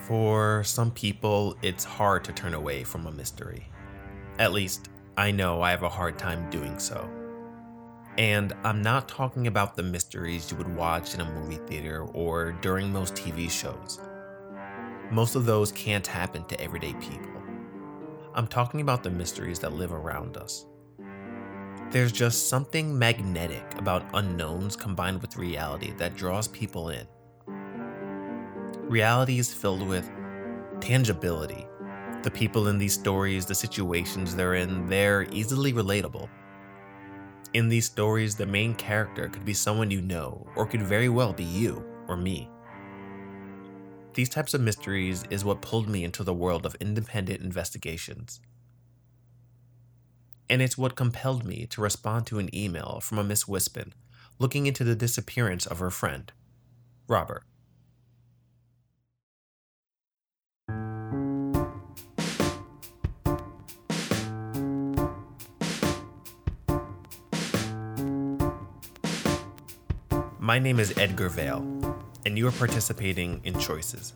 For some people, it's hard to turn away from a mystery. At least, I know I have a hard time doing so. And I'm not talking about the mysteries you would watch in a movie theater or during most TV shows. Most of those can't happen to everyday people. I'm talking about the mysteries that live around us. There's just something magnetic about unknowns combined with reality that draws people in. Reality is filled with tangibility. The people in these stories, the situations they're in, they're easily relatable. In these stories, the main character could be someone you know, or could very well be you or me. These types of mysteries is what pulled me into the world of independent investigations. And it's what compelled me to respond to an email from a Miss Wispin looking into the disappearance of her friend, Robert. My name is Edgar Vale, and you are participating in Choices.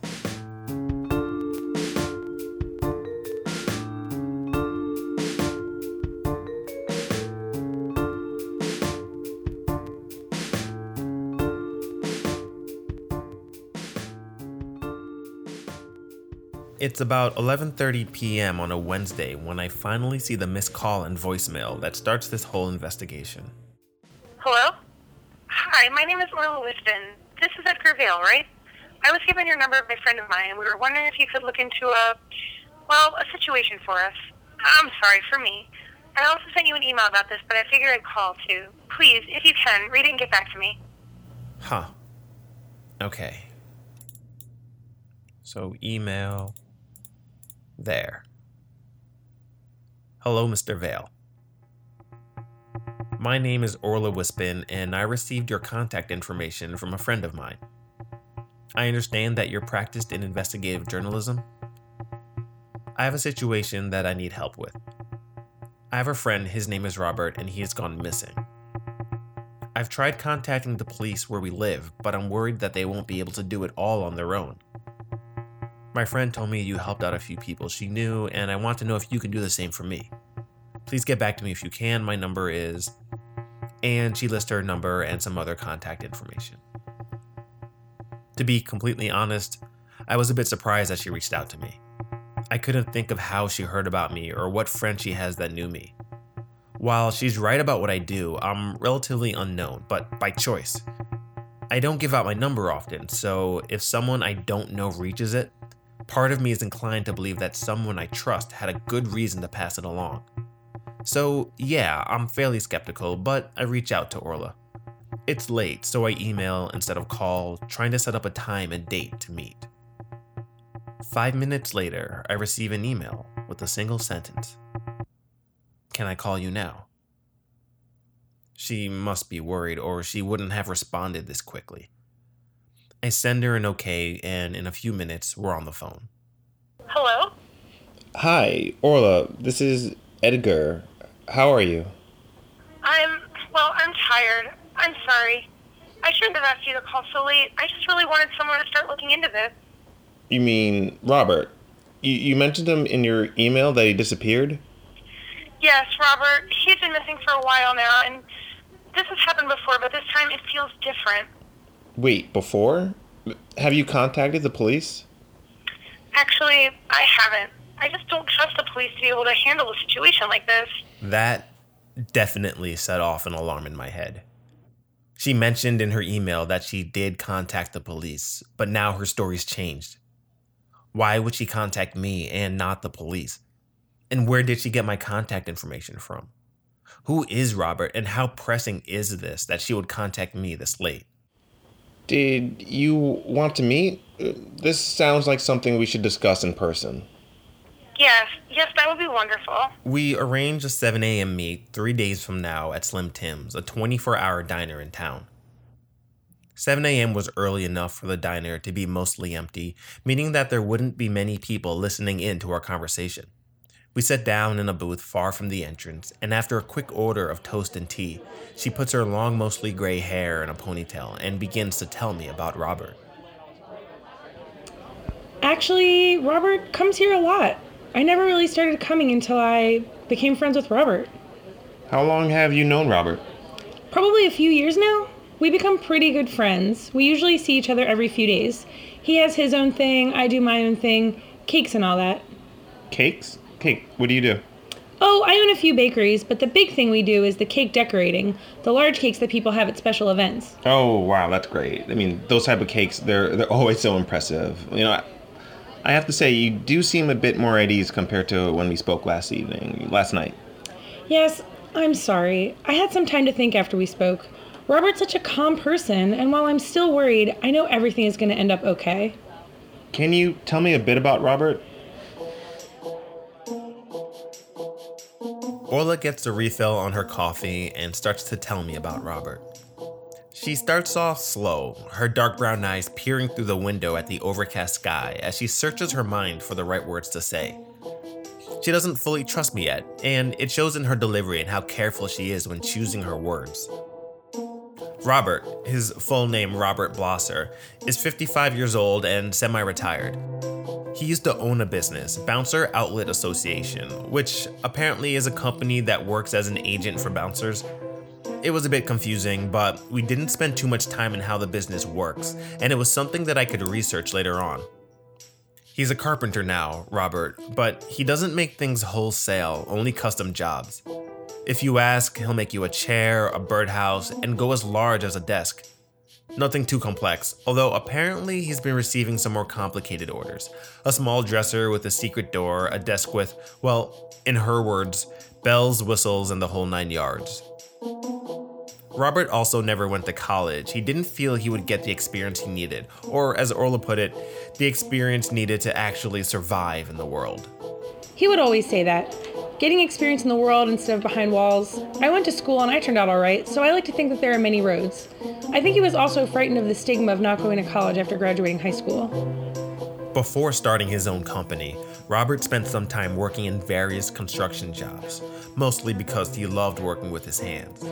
It's about 11:30 p.m. on a Wednesday when I finally see the missed call and voicemail that starts this whole investigation. Hi, my name is Orla Wispin. This is Edgar Vale, right? I was given your number by a friend of mine, and we were wondering if you could look into a, well, a situation for us. I'm sorry, for me. I also sent you an email about this, but I figured I'd call too. Please, if you can, read it and get back to me. Huh. Okay. So, email. There. Hello, Mr. Vale. My name is Orla Wispin, and I received your contact information from a friend of mine. I understand that you're practiced in investigative journalism. I have a situation that I need help with. I have a friend, his name is Robert, and he has gone missing. I've tried contacting the police where we live, but I'm worried that they won't be able to do it all on their own. My friend told me you helped out a few people she knew, and I want to know if you can do the same for me. Please get back to me if you can. My number is. And she lists her number and some other contact information. To be completely honest, I was a bit surprised that she reached out to me. I couldn't think of how she heard about me or what friend she has that knew me. While she's right about what I do, I'm relatively unknown, but by choice. I don't give out my number often, so if someone I don't know reaches it, part of me is inclined to believe that someone I trust had a good reason to pass it along. So, yeah, I'm fairly skeptical, but I reach out to Orla. It's late, so I email instead of call, trying to set up a time and date to meet. Five minutes later, I receive an email with a single sentence Can I call you now? She must be worried, or she wouldn't have responded this quickly. I send her an okay, and in a few minutes, we're on the phone. Hello? Hi, Orla. This is Edgar. How are you? I'm, well, I'm tired. I'm sorry. I shouldn't have asked you to call so late. I just really wanted someone to start looking into this. You mean Robert? You, you mentioned him in your email that he disappeared? Yes, Robert. He's been missing for a while now, and this has happened before, but this time it feels different. Wait, before? Have you contacted the police? Actually, I haven't. I just don't trust the police to be able to handle a situation like this. That definitely set off an alarm in my head. She mentioned in her email that she did contact the police, but now her story's changed. Why would she contact me and not the police? And where did she get my contact information from? Who is Robert and how pressing is this that she would contact me this late? Did you want to meet? This sounds like something we should discuss in person. Yes, yes, that would be wonderful. We arranged a 7 a.m. meet three days from now at Slim Tim's, a 24 hour diner in town. 7 a.m. was early enough for the diner to be mostly empty, meaning that there wouldn't be many people listening in to our conversation. We sat down in a booth far from the entrance, and after a quick order of toast and tea, she puts her long, mostly gray hair in a ponytail and begins to tell me about Robert. Actually, Robert comes here a lot. I never really started coming until I became friends with Robert. How long have you known Robert? Probably a few years now. We become pretty good friends. We usually see each other every few days. He has his own thing, I do my own thing, cakes and all that. Cakes? Cake. What do you do? Oh, I own a few bakeries, but the big thing we do is the cake decorating, the large cakes that people have at special events. Oh, wow, that's great. I mean, those type of cakes, they're they're always so impressive. You know, I have to say you do seem a bit more at ease compared to when we spoke last evening, last night. Yes, I'm sorry. I had some time to think after we spoke. Robert's such a calm person, and while I'm still worried, I know everything is going to end up okay. Can you tell me a bit about Robert? Orla gets a refill on her coffee and starts to tell me about Robert. She starts off slow, her dark brown eyes peering through the window at the overcast sky as she searches her mind for the right words to say. She doesn't fully trust me yet, and it shows in her delivery and how careful she is when choosing her words. Robert, his full name Robert Blosser, is 55 years old and semi retired. He used to own a business, Bouncer Outlet Association, which apparently is a company that works as an agent for bouncers. It was a bit confusing, but we didn't spend too much time in how the business works, and it was something that I could research later on. He's a carpenter now, Robert, but he doesn't make things wholesale, only custom jobs. If you ask, he'll make you a chair, a birdhouse, and go as large as a desk. Nothing too complex, although apparently he's been receiving some more complicated orders. A small dresser with a secret door, a desk with, well, in her words, bells, whistles, and the whole nine yards. Robert also never went to college. He didn't feel he would get the experience he needed, or as Orla put it, the experience needed to actually survive in the world. He would always say that. Getting experience in the world instead of behind walls. I went to school and I turned out all right, so I like to think that there are many roads. I think he was also frightened of the stigma of not going to college after graduating high school. Before starting his own company, Robert spent some time working in various construction jobs, mostly because he loved working with his hands.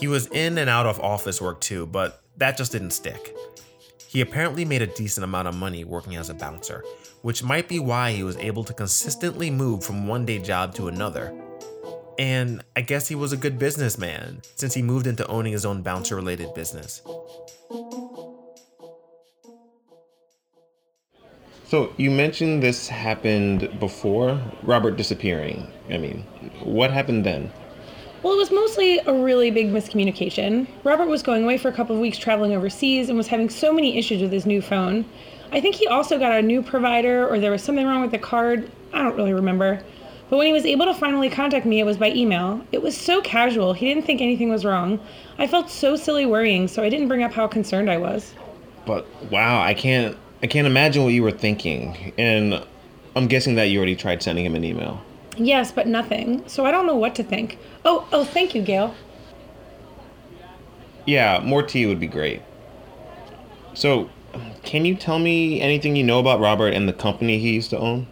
He was in and out of office work too, but that just didn't stick. He apparently made a decent amount of money working as a bouncer, which might be why he was able to consistently move from one day job to another. And I guess he was a good businessman since he moved into owning his own bouncer related business. So you mentioned this happened before Robert disappearing. I mean, what happened then? Well, it was mostly a really big miscommunication. Robert was going away for a couple of weeks traveling overseas and was having so many issues with his new phone. I think he also got a new provider or there was something wrong with the card. I don't really remember. But when he was able to finally contact me, it was by email. It was so casual, he didn't think anything was wrong. I felt so silly worrying, so I didn't bring up how concerned I was. But wow, I can't I can't imagine what you were thinking. And I'm guessing that you already tried sending him an email. Yes, but nothing. So I don't know what to think. Oh, oh, thank you, Gail. Yeah, more tea would be great. So, can you tell me anything you know about Robert and the company he used to own?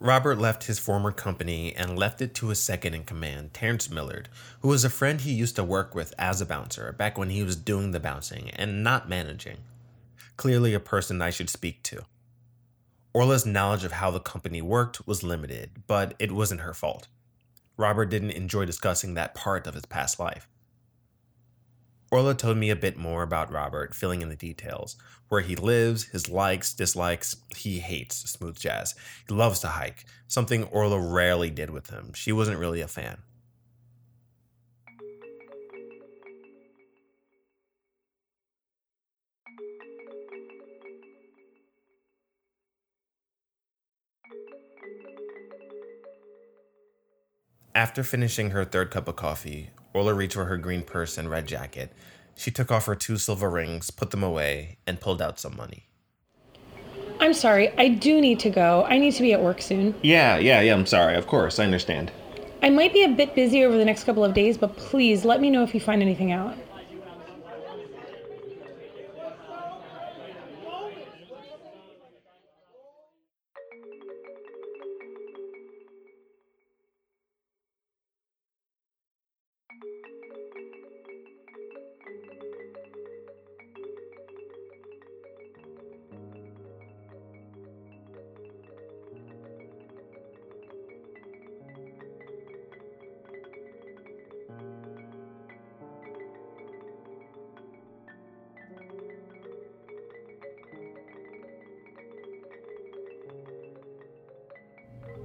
Robert left his former company and left it to his second in command, Terrence Millard, who was a friend he used to work with as a bouncer back when he was doing the bouncing and not managing. Clearly, a person I should speak to. Orla's knowledge of how the company worked was limited, but it wasn't her fault. Robert didn't enjoy discussing that part of his past life. Orla told me a bit more about Robert, filling in the details where he lives, his likes, dislikes. He hates smooth jazz. He loves to hike, something Orla rarely did with him. She wasn't really a fan. After finishing her third cup of coffee, Orla reached for her green purse and red jacket. She took off her two silver rings, put them away, and pulled out some money. I'm sorry, I do need to go. I need to be at work soon. Yeah, yeah, yeah, I'm sorry. Of course, I understand. I might be a bit busy over the next couple of days, but please let me know if you find anything out.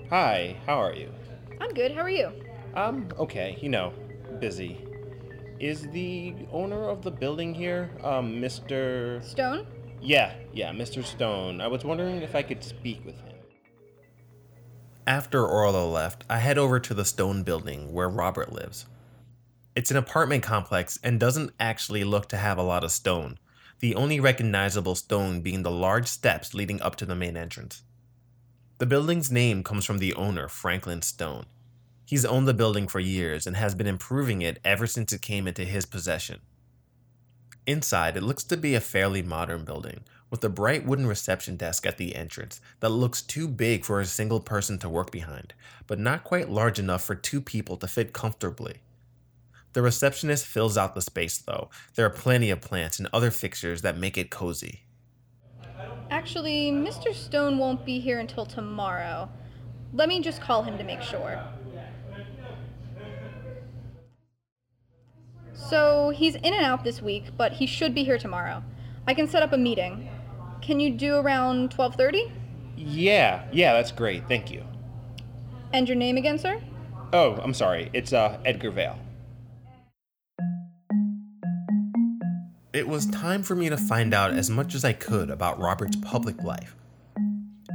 Hi, how are you? I'm good. How are you? Um, okay, you know, busy. Is the owner of the building here, um, Mr. Stone? Yeah, yeah, Mr. Stone. I was wondering if I could speak with him. After Orla left, I head over to the Stone building where Robert lives. It's an apartment complex and doesn't actually look to have a lot of stone, the only recognizable stone being the large steps leading up to the main entrance. The building's name comes from the owner, Franklin Stone. He's owned the building for years and has been improving it ever since it came into his possession. Inside, it looks to be a fairly modern building, with a bright wooden reception desk at the entrance that looks too big for a single person to work behind, but not quite large enough for two people to fit comfortably. The receptionist fills out the space, though. There are plenty of plants and other fixtures that make it cozy. Actually, Mr. Stone won't be here until tomorrow. Let me just call him to make sure. So, he's in and out this week, but he should be here tomorrow. I can set up a meeting. Can you do around 12:30? Yeah, yeah, that's great. Thank you. And your name again, sir? Oh, I'm sorry. It's uh Edgar Vale. It was time for me to find out as much as I could about Robert's public life.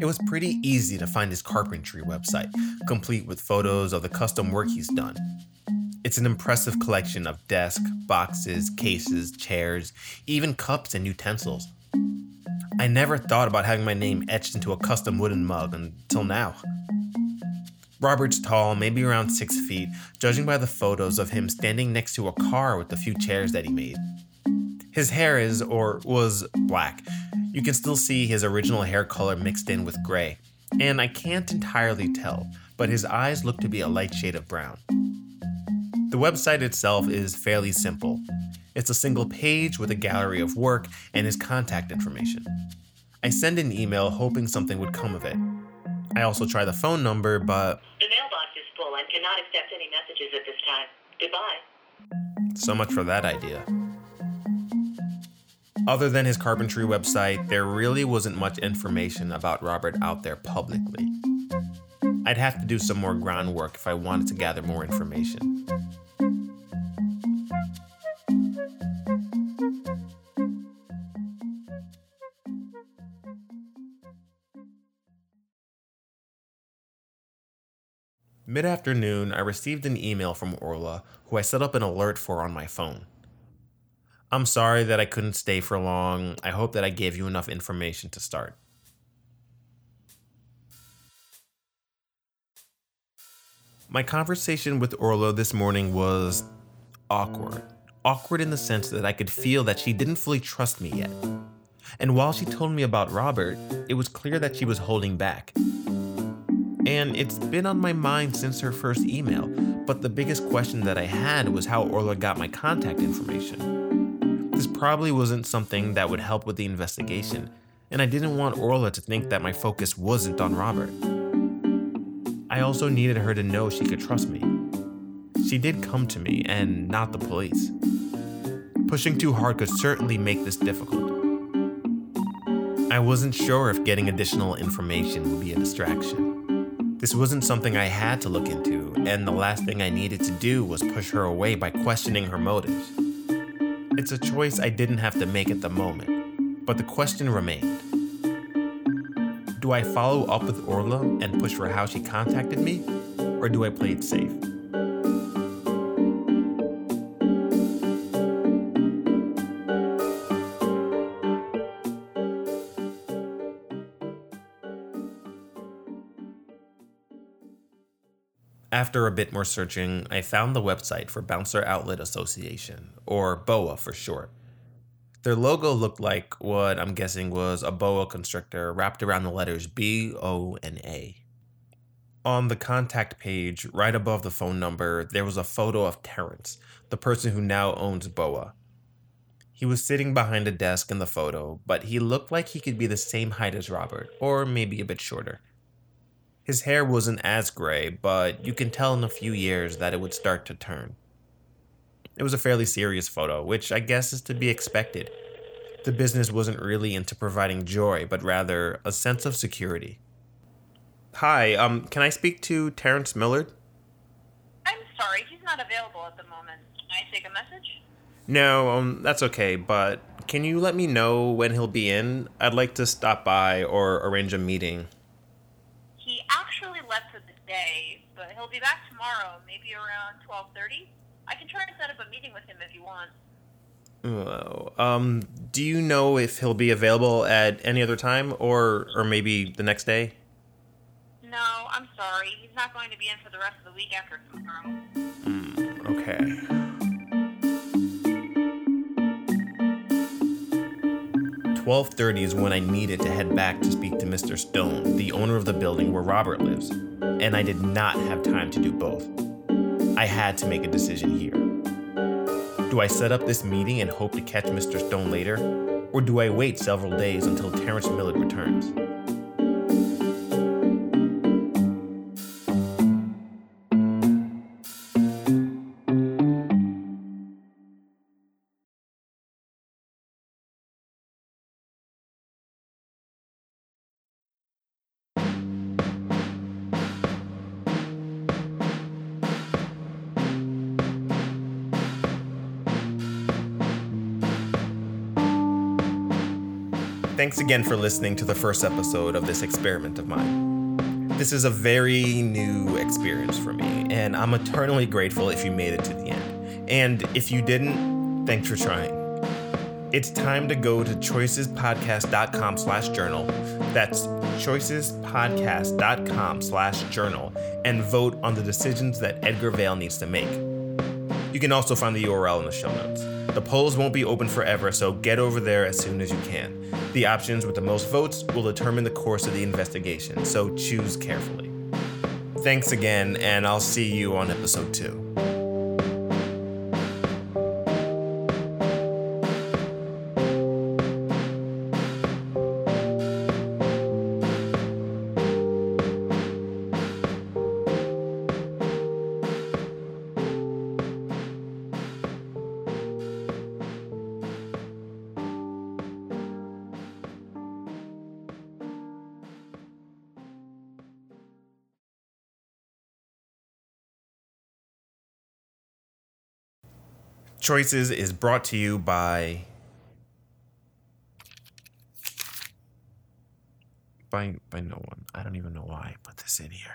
It was pretty easy to find his carpentry website, complete with photos of the custom work he's done. It's an impressive collection of desk, boxes, cases, chairs, even cups and utensils. I never thought about having my name etched into a custom wooden mug until now. Robert's tall, maybe around six feet, judging by the photos of him standing next to a car with the few chairs that he made. His hair is, or was, black. You can still see his original hair color mixed in with gray. And I can't entirely tell, but his eyes look to be a light shade of brown. The website itself is fairly simple. It's a single page with a gallery of work and his contact information. I send an email hoping something would come of it. I also try the phone number, but The mailbox is full and cannot accept any messages at this time. Goodbye. so much for that idea. Other than his carpentry website, there really wasn't much information about Robert out there publicly. I'd have to do some more groundwork if I wanted to gather more information. Mid afternoon, I received an email from Orla, who I set up an alert for on my phone. I'm sorry that I couldn't stay for long. I hope that I gave you enough information to start. My conversation with Orla this morning was awkward. Awkward in the sense that I could feel that she didn't fully trust me yet. And while she told me about Robert, it was clear that she was holding back. And it's been on my mind since her first email, but the biggest question that I had was how Orla got my contact information. This probably wasn't something that would help with the investigation, and I didn't want Orla to think that my focus wasn't on Robert. I also needed her to know she could trust me. She did come to me, and not the police. Pushing too hard could certainly make this difficult. I wasn't sure if getting additional information would be a distraction. This wasn't something I had to look into, and the last thing I needed to do was push her away by questioning her motives. It's a choice I didn't have to make at the moment, but the question remained. Do I follow up with Orla and push for how she contacted me, or do I play it safe? After a bit more searching, I found the website for Bouncer Outlet Association, or BOA for short. Their logo looked like what I'm guessing was a boa constrictor wrapped around the letters B, O, and A. On the contact page, right above the phone number, there was a photo of Terrence, the person who now owns BOA. He was sitting behind a desk in the photo, but he looked like he could be the same height as Robert, or maybe a bit shorter. His hair wasn't as gray, but you can tell in a few years that it would start to turn. It was a fairly serious photo, which I guess is to be expected. The business wasn't really into providing joy, but rather a sense of security. Hi, um, can I speak to Terrence Millard? I'm sorry, he's not available at the moment. Can I take a message? No, um, that's okay, but can you let me know when he'll be in? I'd like to stop by or arrange a meeting. Actually left for the day, but he'll be back tomorrow, maybe around 12:30. I can try to set up a meeting with him if you want. Oh, um, do you know if he'll be available at any other time or or maybe the next day? No, I'm sorry. He's not going to be in for the rest of the week after tomorrow. Okay. 12:30 is when I needed to head back to speak to Mr. Stone, the owner of the building where Robert lives, and I did not have time to do both. I had to make a decision here. Do I set up this meeting and hope to catch Mr. Stone later, or do I wait several days until Terrence Millard returns? Thanks again for listening to the first episode of this experiment of mine. This is a very new experience for me, and I'm eternally grateful if you made it to the end. And if you didn't, thanks for trying. It's time to go to choicespodcast.com slash journal. That's choicespodcast.com slash journal and vote on the decisions that Edgar Vale needs to make. You can also find the URL in the show notes. The polls won't be open forever, so get over there as soon as you can. The options with the most votes will determine the course of the investigation, so choose carefully. Thanks again, and I'll see you on episode two. Choices is brought to you by by by no one. I don't even know why I put this in here.